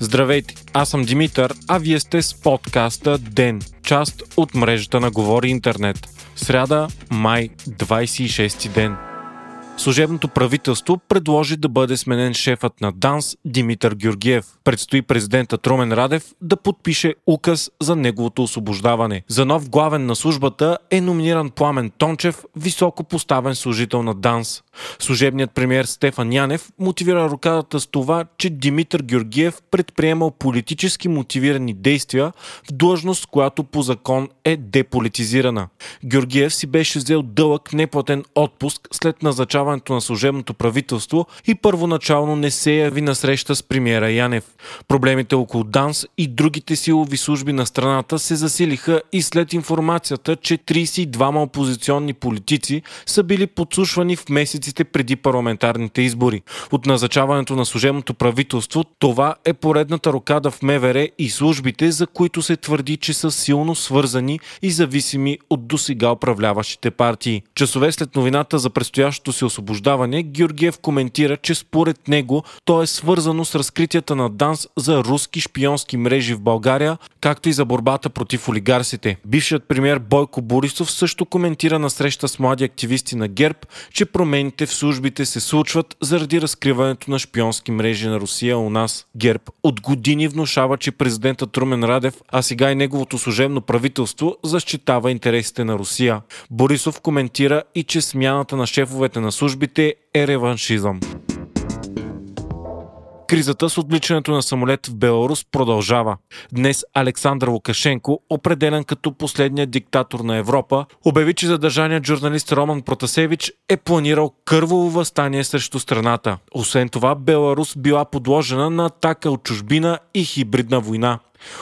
Здравейте, аз съм Димитър, а вие сте с подкаста ДЕН, част от мрежата на Говори Интернет. Сряда, май, 26 ден. Служебното правителство предложи да бъде сменен шефът на ДАНС Димитър Георгиев. Предстои президента Трумен Радев да подпише указ за неговото освобождаване. За нов главен на службата е номиниран Пламен Тончев, високо поставен служител на ДАНС. Служебният премьер Стефан Янев мотивира рокадата с това, че Димитър Георгиев предприемал политически мотивирани действия в длъжност, която по закон е деполитизирана. Георгиев си беше взел дълъг неплатен отпуск след назначаването на служебното правителство и първоначално не се яви на среща с премиера Янев. Проблемите около ДАНС и другите силови служби на страната се засилиха и след информацията, че 32 опозиционни политици са били подслушвани в месеците преди парламентарните избори. От назначаването на служебното правителство това е поредната рокада в МВР и службите, за които се твърди, че са силно свързани и зависими от досега управляващите партии. Часове след новината за предстоящото си освобождаване, Георгиев коментира, че според него то е свързано с разкритията на ДАНС за руски шпионски мрежи в България, както и за борбата против олигарсите. Бившият премьер Бойко Борисов също коментира на среща с млади активисти на ГЕРБ, че промените в службите се случват заради разкриването на шпионски мрежи на Русия у нас. ГЕРБ от години внушава, че президентът Трумен Радев, а сега и неговото служебно правителство защитава интересите на Русия. Борисов коментира и че смяната на шефовете на службите е реваншизъм. Кризата с отвличането на самолет в Беларус продължава. Днес Александър Лукашенко, определен като последният диктатор на Европа, обяви, че задържаният журналист Роман Протасевич е планирал кървово възстание срещу страната. Освен това, Беларус била подложена на атака от чужбина и хибридна война.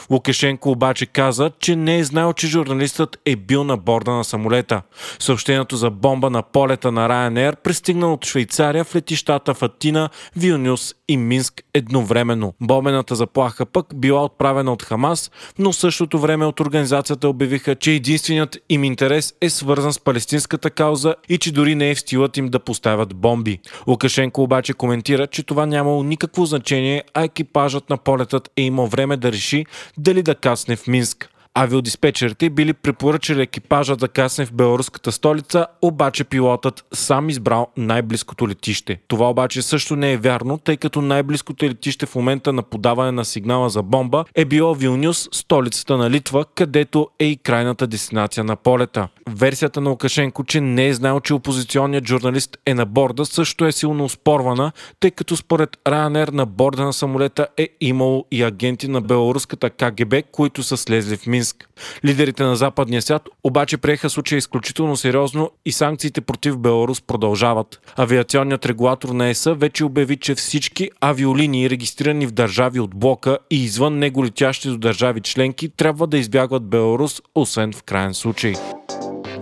Лукашенко обаче каза, че не е знал, че журналистът е бил на борда на самолета. Съобщението за бомба на полета на Ryanair пристигна от Швейцария в летищата в Атина, Вилнюс и Минск едновременно. Бомбената заплаха пък била отправена от Хамас, но в същото време от организацията обявиха, че единственият им интерес е свързан с палестинската кауза и че дори не е в стилът им да поставят бомби. Лукашенко обаче коментира, че това нямало никакво значение, а екипажът на полетът е имал време да реши дали да касне в Минск. Авиодиспетчерите били препоръчали екипажа да касне в беларуската столица, обаче пилотът сам избрал най-близкото летище. Това обаче също не е вярно, тъй като най-близкото летище в момента на подаване на сигнала за бомба е било Вилнюс, столицата на Литва, където е и крайната дестинация на полета. Версията на Лукашенко, че не е знал, че опозиционният журналист е на борда, също е силно спорвана, тъй като според Ryanair на борда на самолета е имало и агенти на беларуската КГБ, които са слезли в Минск. Минск. Лидерите на западния свят обаче приеха случая изключително сериозно и санкциите против Беларус продължават. Авиационният регулатор на ЕСА вече обяви, че всички авиолинии, регистрирани в държави от блока и извън него летящи до държави членки, трябва да избягват Беларус, освен в крайен случай.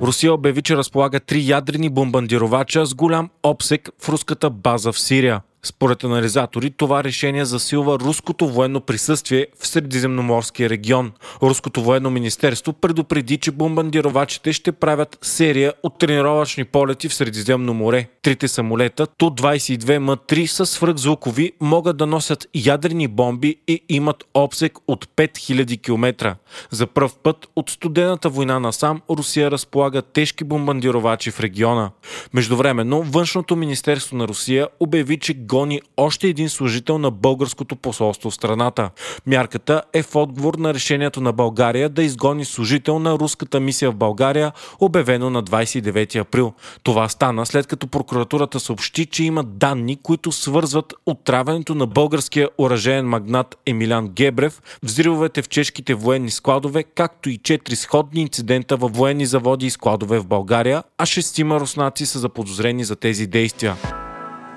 Русия обяви, че разполага три ядрени бомбардировача с голям обсек в руската база в Сирия. Според анализатори, това решение засилва руското военно присъствие в Средиземноморския регион. Руското военно министерство предупреди, че бомбардировачите ще правят серия от тренировъчни полети в Средиземно море. Трите самолета Ту-22М3 са свръхзвукови, могат да носят ядрени бомби и имат обсек от 5000 км. За пръв път от студената война насам Русия разполага тежки бомбардировачи в региона. Междувременно, Външното министерство на Русия обяви, че гони още един служител на българското посолство в страната. Мярката е в отговор на решението на България да изгони служител на руската мисия в България, обявено на 29 април. Това стана след като прокуратурата съобщи, че има данни, които свързват отравянето на българския оръжеен магнат Емилян Гебрев, взривовете в чешките военни складове, както и четири сходни инцидента във военни заводи и складове в България, а шестима руснаци са заподозрени за тези действия.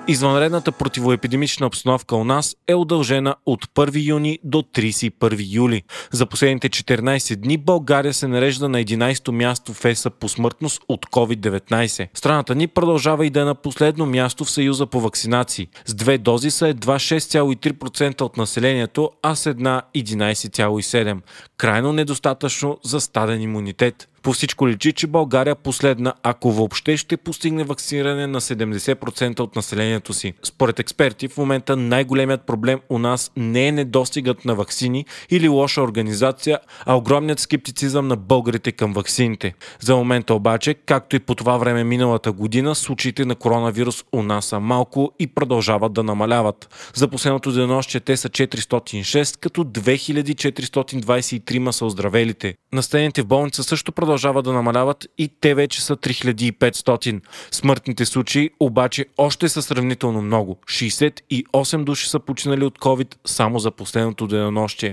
Извънредната противоепидемична обстановка у нас е удължена от 1 юни до 31 юли. За последните 14 дни България се нарежда на 11-то място в ЕСА по смъртност от COVID-19. Страната ни продължава и да е на последно място в Съюза по вакцинации. С две дози са едва 6,3% от населението, а с една 11,7%. Крайно недостатъчно за стаден имунитет. По всичко личи, че България последна, ако въобще ще постигне вакциниране на 70% от населението си. Според експерти, в момента най-големият проблем у нас не е недостигът на вакцини или лоша организация, а огромният скептицизъм на българите към вакцините. За момента обаче, както и по това време миналата година, случаите на коронавирус у нас са малко и продължават да намаляват. За последното денонощие те са 406, като 2423 са оздравелите. Настанените в болница също продължават да намаляват и те вече са 3500. Смъртните случаи обаче още са сравнително много. 68 души са починали от COVID само за последното денонощие.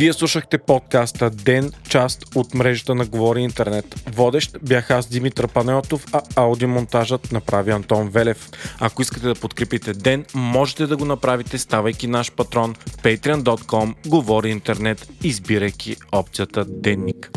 Вие слушахте подкаста Ден, част от мрежата на Говори Интернет. Водещ бях аз Димитър Панеотов, а аудиомонтажът направи Антон Велев. Ако искате да подкрепите Ден, можете да го направите ставайки наш патрон в patreon.com Говори Интернет, избирайки опцията Денник.